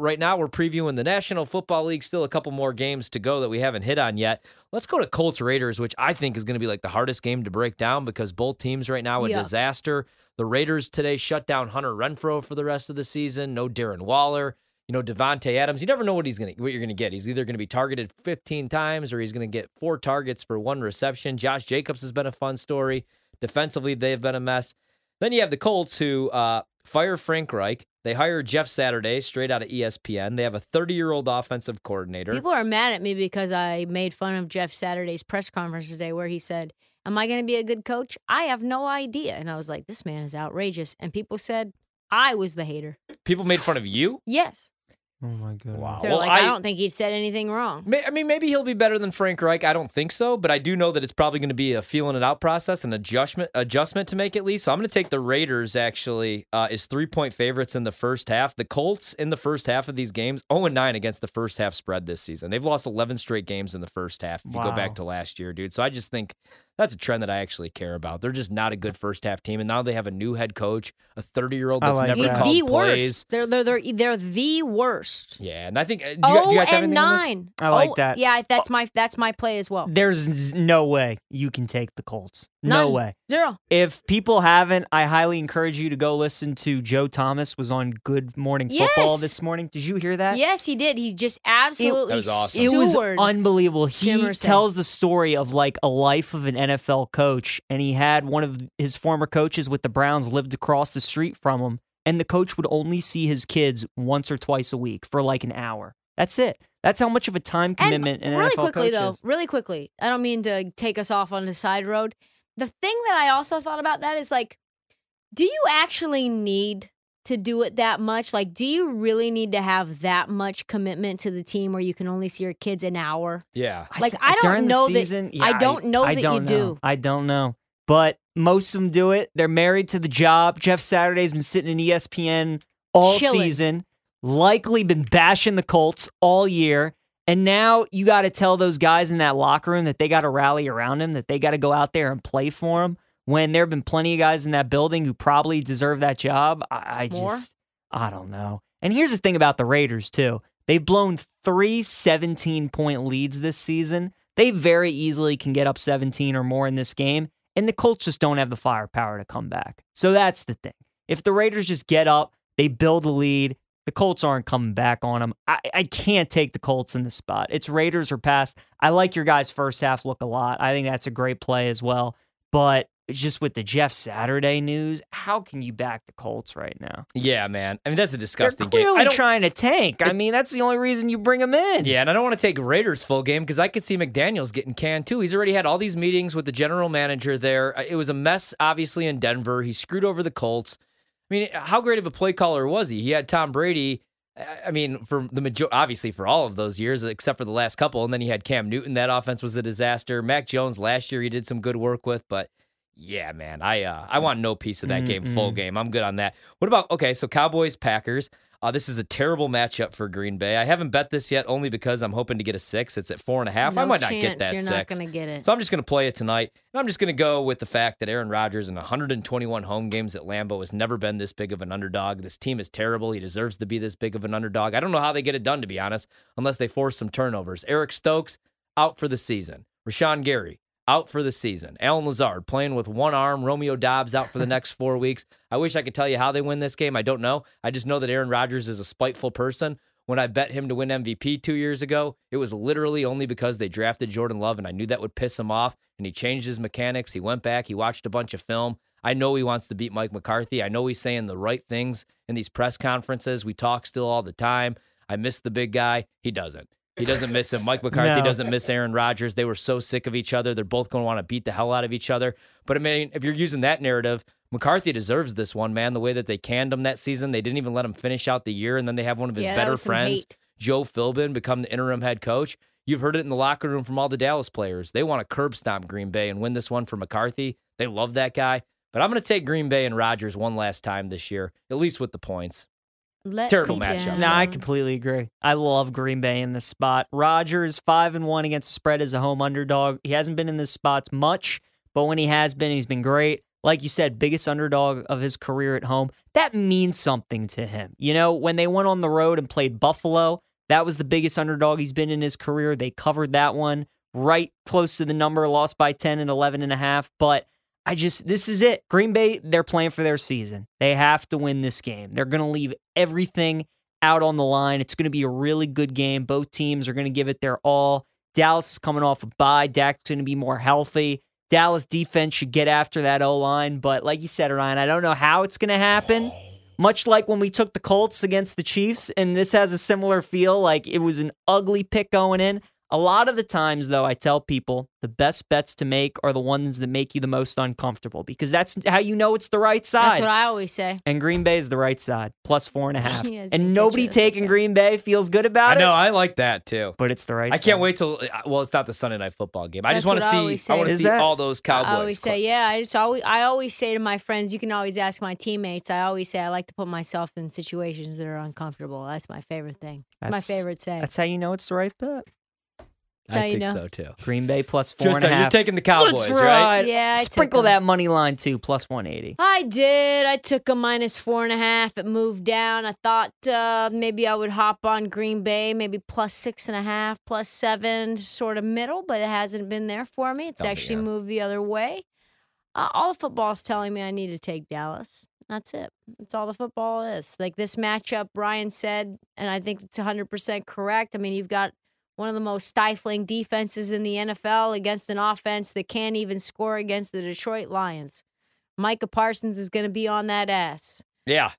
Right now, we're previewing the National Football League. Still a couple more games to go that we haven't hit on yet. Let's go to Colts Raiders, which I think is going to be like the hardest game to break down because both teams right now a Yeah. disaster. The Raiders today shut down Hunter Renfrow for the rest of the season. No Darren Waller. You know Davante Adams. You never know what he's going to what you're going to get. He's either going to be targeted 15 times or he's going to get four targets for one reception. Josh Jacobs has been a fun story. Defensively, they've been a mess. Then you have the Colts who uh, fire Frank Reich. They hire Jeff Saturday straight out of ESPN. They have a 30 year old offensive coordinator. People are mad at me because I made fun of Jeff Saturday's press conference today where he said, Am I going to be a good coach? I have no idea. And I was like, This man is outrageous. And people said, I was the hater. People made fun of you. Yes. Oh my god. Wow. They're Well, like, I, I- don't think he said anything wrong. May- I mean, maybe he'll be better than Frank Reich. I don't think so, but I do know that it's probably going to be a feeling it out process, an adjustment adjustment to make at least. So I'm going to take the Raiders actually uh, as three point favorites in the first half. The Colts in the first half of these games 0 and 9 against the first half spread this season. They've lost 11 straight games in the first half. If you go back to last year, dude. So I just think that's a trend that I actually care about. They're just not a good first half team, and now they have a new head coach, a 30 year old that's like never He's that. called the plays. worst. They're, they're, they're, they're the worst. Yeah, and I think uh, do, you, Oh, do you guys have and anything on this? nine. I like Oh, that. Yeah, that's my that's my play as well. There's no way you can take the Colts. No None. way. Zero. If people haven't, I highly encourage you to go listen to Joe Thomas was on Good Morning Football Yes. this morning. Did you hear that? Yes, he did. He just absolutely That was awesome. It was sewered unbelievable. He Jimerson. tells the story of like a life of an NFL coach, and he had one of his former coaches with the Browns lived across the street from him, and the coach would only see his kids once or twice a week for like an hour. That's it. That's how much of a time commitment and an really NFL quickly coach though, is. really quickly. I don't mean to take us off on the side road. The thing that I also thought about that is like, do you actually need to do it that much? Like, do you really need to have that much commitment to the team where you can only see your kids an hour? Yeah. Like, th- I don't during the know that- season, I don't know I that you don't know. do. I don't know. But most of them do it. They're married to the job. Jeff Saturday's been sitting in ESPN all Chilling. season, likely been bashing the Colts all year. And now you got to tell those guys in that locker room that they got to rally around him, that they got to go out there and play for him. When there have been plenty of guys in that building who probably deserve that job, I, I just, I don't know. And here's the thing about the Raiders, too. They've blown three 17 point leads this season. They very easily can get up 17 or more in this game. And the Colts just don't have the firepower to come back. So that's the thing. If the Raiders just get up, they build a lead, the Colts aren't coming back on them. I, I can't take the Colts in this spot. It's Raiders or pass. I like your guys' first half look a lot. I think that's a great play as well. But just with the Jeff Saturday news, how can you back the Colts right now? Yeah, man. I mean, that's a They're disgusting game. clearly don't, trying to tank. I mean, that's the only reason you bring them in. yeah, and I don't want to take Raiders full game because I could see McDaniels getting canned too. He's already had all these meetings with the general manager there. Uh, It was a mess, obviously, in Denver. He screwed over the Colts. I mean, how great of a play caller was he? He had Tom Brady. I- I mean, for the major, obviously for all of those years, except for the last couple, and then he had Cam Newton. That offense was a disaster. Mac Jones last year, he did some good work with, but yeah, man, I uh, I want no piece of that game. Full game, I'm good on that. What about okay? So Cowboys Packers. Uh, this is a terrible matchup for Green Bay. I haven't bet this yet, only because I'm hoping to get a six. It's at four and a half. I No might not get that You're six. not going to get it. So I'm just going to play it tonight. And I'm just going to go with the fact that Aaron Rodgers in 121 home games at Lambeau has never been this big of an underdog. This team is terrible. He deserves to be this big of an underdog. I don't know how they get it done, to be honest, unless they force some turnovers. Eric Stokes out for the season. Rashan Gary out for the season. Allen Lazard playing with one arm. Romeo Doubs out for the next four weeks. I wish I could tell you how they win this game. I don't know. I just know that Aaron Rodgers is a spiteful person. When I bet him to win MVP two years ago, it was literally only because they drafted Jordan Love, and I knew that would piss him off. And he changed his mechanics. He went back, he watched a bunch of film. I know he wants to beat Mike McCarthy. I know he's saying the right things in these press conferences. We talk still all the time. I miss the big guy. He doesn't. He doesn't miss him. Mike McCarthy No. doesn't miss Aaron Rodgers. They were so sick of each other. They're both going to want to beat the hell out of each other. But I mean, if you're using that narrative, McCarthy deserves this one, man. The way that they canned him that season, they didn't even let him finish out the year, and then they have one of his Yeah, better friends, hate. Joe Philbin, become the interim head coach. You've heard it in the locker room from all the Dallas players. They want to curb stomp Green Bay and win this one for McCarthy. They love that guy. But I'm going to take Green Bay and Rodgers one last time this year, at least with the points. Let Terrible me matchup. down. No, I completely agree. I love Green Bay in this spot. Rodgers five and one against the spread as a home underdog. He hasn't been in this spots much, but when he has been, he's been great. Like you said, biggest underdog of his career at home. That means something to him. You know, when they went on the road and played Buffalo, that was the biggest underdog he's been in his career. They covered that one right close to the number, lost by 10 and 11 and a half. But I just, this is it. Green Bay, they're playing for their season. They have to win this game. They're going to leave everything out on the line. It's going to be a really good game. Both teams are going to give it their all. Dallas is coming off a bye. Dak's going to be more healthy. Dallas defense should get after that O line. But like you said, Ryan, I don't know how it's going to happen. Much like when we took the Colts against the Chiefs, and this has a similar feel. Like it was an ugly pick going in. A lot of the times, though, I tell people the best bets to make are the ones that make you the most uncomfortable because that's how you know it's the right side. That's what I always say. and Green Bay is the right side, plus four and a half. Yeah, and nobody taking okay. Green Bay feels good about it. I know. it, I like that too. but it's the right I side. can't wait till, uh, well, it's not the Sunday night football game. I just want to what I see, I want to see that- all those Cowboys. I always say, yeah. I just always, I always say to my friends, you can always ask my teammates. I always say I like to put myself in situations that are uncomfortable. That's my favorite thing. It's my favorite saying. That's how you know it's the right bet. That's I think know. so too. Green Bay plus four and a Tristan, half. you're taking the Cowboys, Let's right? Yeah, I took Sprinkle them. that money line too, plus 180. I did. I took a minus four and a half. It moved down. I thought uh, maybe I would hop on Green Bay, maybe plus six and a half, plus seven, sort of middle, but it hasn't been there for me. It's Don't be, actually yeah. moved the other way. Uh, all the football's telling me I need to take Dallas. That's it. That's all the football is. Like this matchup, Brian said, and I think it's 100% correct. I mean, you've got one of the most stifling defenses in the NFL against an offense that can't even score against the Detroit Lions. Micah Parsons is going to be on that ass. Yeah.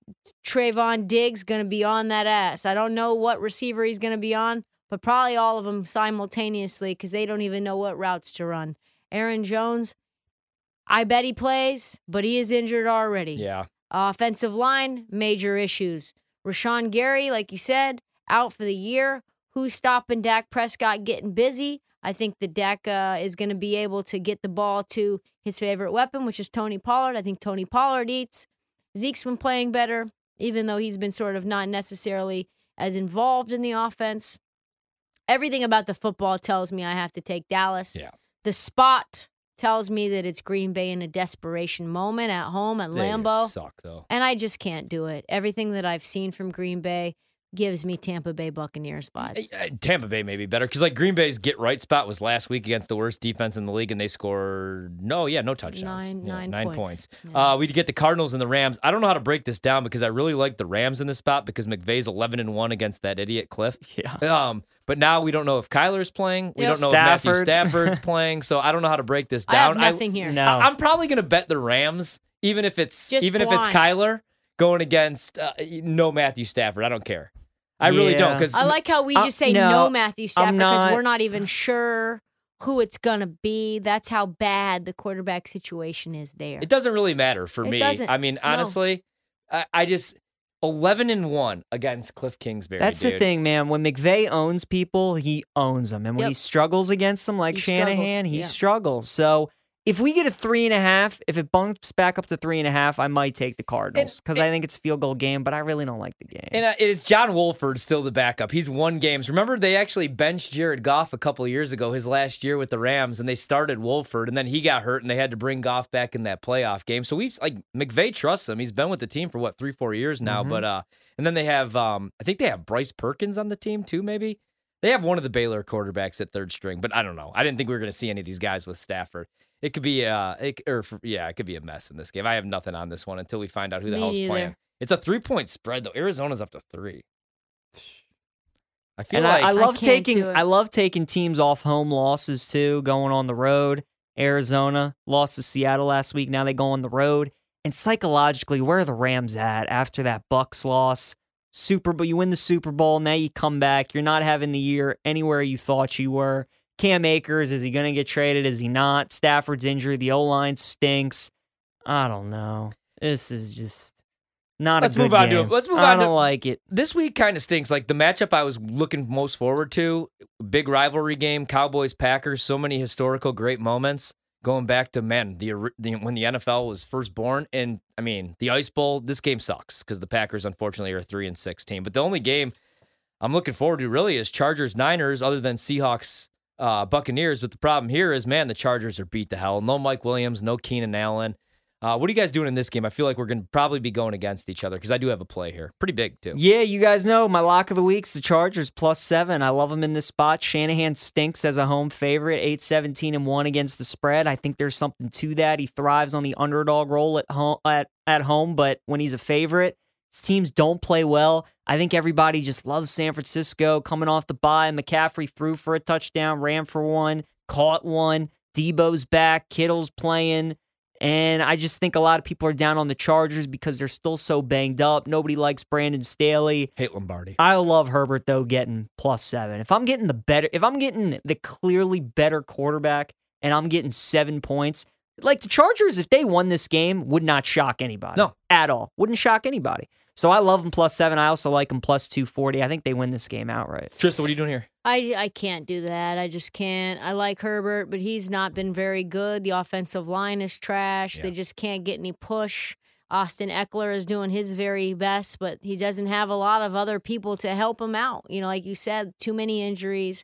Trevon Diggs going to be on that ass. I don't know what receiver he's going to be on, but probably all of them simultaneously because they don't even know what routes to run. Aaron Jones, I bet he plays, but he is injured already. Yeah. Offensive line, major issues. Rashan Gary, like you said, out for the year. Who's stopping Dak Prescott getting busy? I think that Dak uh, is going to be able to get the ball to his favorite weapon, which is Tony Pollard. I think Tony Pollard eats. Zeke's been playing better, even though he's been sort of not necessarily as involved in the offense. Everything about the football tells me I have to take Dallas. Yeah. The spot tells me that it's Green Bay in a desperation moment at home at They Lambeau. suck though. And I just can't do it. Everything that I've seen from Green Bay gives me Tampa Bay Buccaneers vibes. Tampa Bay may be better because like Green Bay's get right spot was last week against the worst defense in the league, and they scored no, yeah, no touchdowns, Nine- Yeah, nine nine points. points. Yeah. Uh, we get the Cardinals and the Rams. I don't know how to break this down because I really like the Rams in this spot because McVay's eleven and one against that idiot Cliff. Yeah. Um, but now we don't know if Kyler's playing. We Yep. don't know if Matthew Stafford's playing. So I don't know how to break this down. I have down. nothing here. No. I, am probably gonna bet the Rams, even if it's Just even if it's. Kyler going against uh, no Matthew Stafford. I don't care. I really don't because I like how we Uh, just say no, no, Matthew Stafford because we're not even sure who it's gonna be. That's how bad the quarterback situation is there. It doesn't really matter for It me. doesn't. I mean, No. honestly, I, I just eleven and one against Cliff Kingsbury. That's the thing, man. When McVay owns people, he owns them. And when Yep. he struggles against them, like He struggles, Shanahan, he yeah. struggles. So if we get a three and a half, if it bumps back up to three and a half, I might take the Cardinals because I think it's a field goal game, but I really don't like the game. And uh, it is John Wolford still the backup. He's won games. Remember, they actually benched Jared Goff a couple of years ago, his last year with the Rams, and they started Wolford, and then he got hurt, and they had to bring Goff back in that playoff game. So we've like McVay trusts him. He's been with the team for what three, four years now. Mhm. But uh, and then they have, um, I think they have Bryce Perkins on the team too. Maybe they have one of the Baylor quarterbacks at third string, but I don't know. I didn't think we were going to see any of these guys with Stafford. It could be, uh, it, or yeah, it could be a mess in this game. I have nothing on this one until we find out who the Me hell's neither. playing. It's a three point spread though. Arizona's up to three. I feel and like I, I love can't taking. I love taking teams off home losses too, going on the road. Arizona lost to Seattle last week. Now they go on the road. And psychologically, where are the Rams at after that Bucks loss? Super Bowl, you win the Super Bowl. Now you come back. You're not having the year anywhere you thought you were. Cam Akers, is he going to get traded? Is he not? Stafford's injury. The O line stinks. I don't know. This is just not a good one. Let's a good move on to it. Let's move I on I don't like it. This week kind of stinks. Like the matchup I was looking most forward to, big rivalry game, Cowboys Packers. So many historical great moments going back to man the, the when the NFL was first born. And I mean the Ice Bowl. This game sucks because the Packers unfortunately are a three and six team. But the only game I'm looking forward to really is Chargers Niners, other than Seahawks uh, Buccaneers. But the problem here is man the Chargers are beat to hell. No Mike Williams, no Keenan Allen. Uh, what are you guys doing in this game? I feel like we're going to probably be going against each other because I do have a play here. Pretty big, too. Yeah, you guys know my lock of the week's the Chargers plus seven. I love them in this spot. Shanahan stinks as a home favorite, 8 17 and 1 against the spread. I think there's something to that. He thrives on the underdog role at home at, at home, but when he's a favorite, teams don't play well. I think everybody just loves San Francisco coming off the bye. McCaffrey threw for a touchdown, ran for one, caught one. Deebo's back, Kittle's playing. And I just think a lot of people are down on the Chargers because they're still so banged up. Nobody likes Brandon Staley. Hate Lombardi. I love Herbert though getting plus seven. If I'm getting the better, if I'm getting the clearly better quarterback and I'm getting seven points, like the Chargers, if they won this game, would not shock anybody. No. at all. Wouldn't shock anybody. So I love them plus seven. I also like them plus two forty. I think they win this game outright. Trista, what are you doing here? I, I can't do that. I just can't. I like Herbert, but he's not been very good. The offensive line is trash. They just can't get any push. Austin Ekeler is doing his very best, but he doesn't have a lot of other people to help him out. You know, like you said, too many injuries.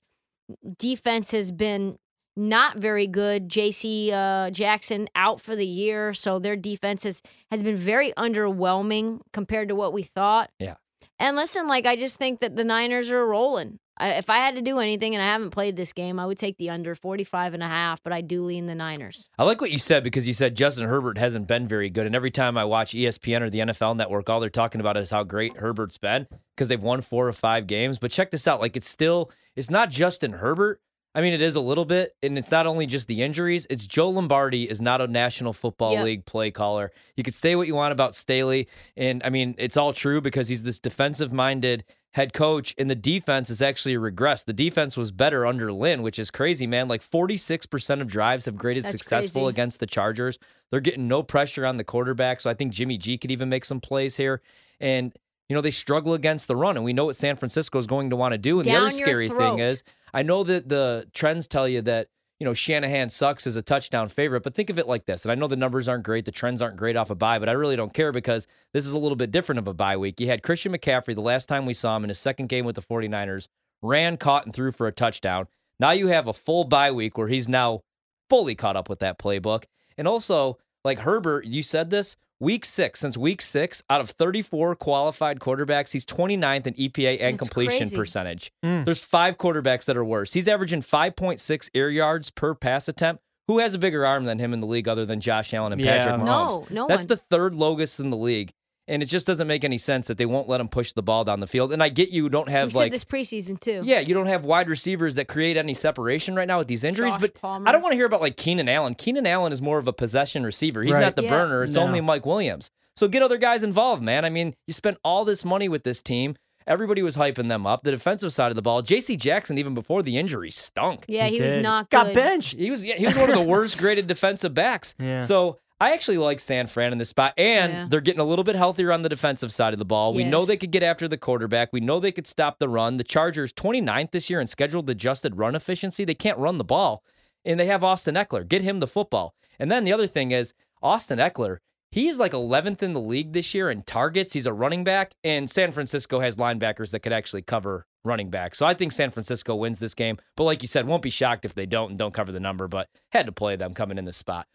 Defense has been not very good. JC uh, Jackson out for the year, so their defense has, has been very underwhelming compared to what we thought. Yeah. And listen, like I just think that the Niners are rolling. I, if I had to do anything, and I haven't played this game, I would take the under 45 and a half, but I do lean the Niners. I like what you said because you said Justin Herbert hasn't been very good. And every time I watch ESPN or the NFL network, all they're talking about is how great Herbert's been because they've won four or five games. But check this out. Like it's still, it's not Justin Herbert. I mean, it is a little bit, and it's not only just the injuries. It's Joe Lombardi is not a National Football Yep. League play caller. You could say what you want about Staley, and I mean, it's all true because he's this defensive-minded head coach, and the defense has actually regressed. The defense was better under Lynn, which is crazy, man. Like 46% of drives have graded That's successful crazy. against the Chargers. They're getting no pressure on the quarterback, so I think Jimmy G could even make some plays here. And you know, they struggle against the run, and we know what San Francisco is going to want to do. And the other scary thing is, I know that the trends tell you that, you know, Shanahan sucks as a touchdown favorite, but think of it like this. And I know the numbers aren't great, the trends aren't great off a bye, but I really don't care because this is a little bit different of a bye week. You had Christian McCaffrey the last time we saw him in his second game with the 49ers, ran, caught, and threw for a touchdown. Now you have a full bye week where he's now fully caught up with that playbook. And also, like Herbert, you said this week six, since week six, out of 34 qualified quarterbacks, he's 29th in EPA and That's completion crazy. percentage. Mm. There's five quarterbacks that are worse. He's averaging 5.6 air yards per pass attempt. Who has a bigger arm than him in the league other than Josh Allen and Yeah. Patrick Mahomes? No, no That's one. the third lowest in the league. And it just doesn't make any sense that they won't let him push the ball down the field. And I get you don't have said like this preseason too. yeah, you don't have wide receivers that create any separation right now with these injuries. Josh but Palmer. I don't want to hear about like Keenan Allen. Keenan Allen is more of a possession receiver. He's Right. not the Yeah. burner. It's No. only Mike Williams. So get other guys involved, man. I mean, you spent all this money with this team. Everybody was hyping them up. The defensive side of the ball, J.C. Jackson, even before the injury, stunk. Yeah, he, was did. not good. Got benched. He was yeah, he was one of the worst graded defensive backs. Yeah. So I actually like San Fran in this spot, and Yeah. they're getting a little bit healthier on the defensive side of the ball. We know they could get after the quarterback. We know they could stop the run. The Chargers 29th this year in scheduled adjusted run efficiency. They can't run the ball, and they have Austin Ekeler. Get him the football. And then the other thing is Austin Ekeler. He's like 11th in the league this year in targets. He's a running back, and San Francisco has linebackers that could actually cover running back. So I think San Francisco wins this game. But like you said, won't be shocked if they don't and don't cover the number. But had to play them coming in this spot.